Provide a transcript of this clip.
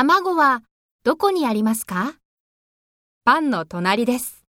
卵はどこにありますか？パンの隣です。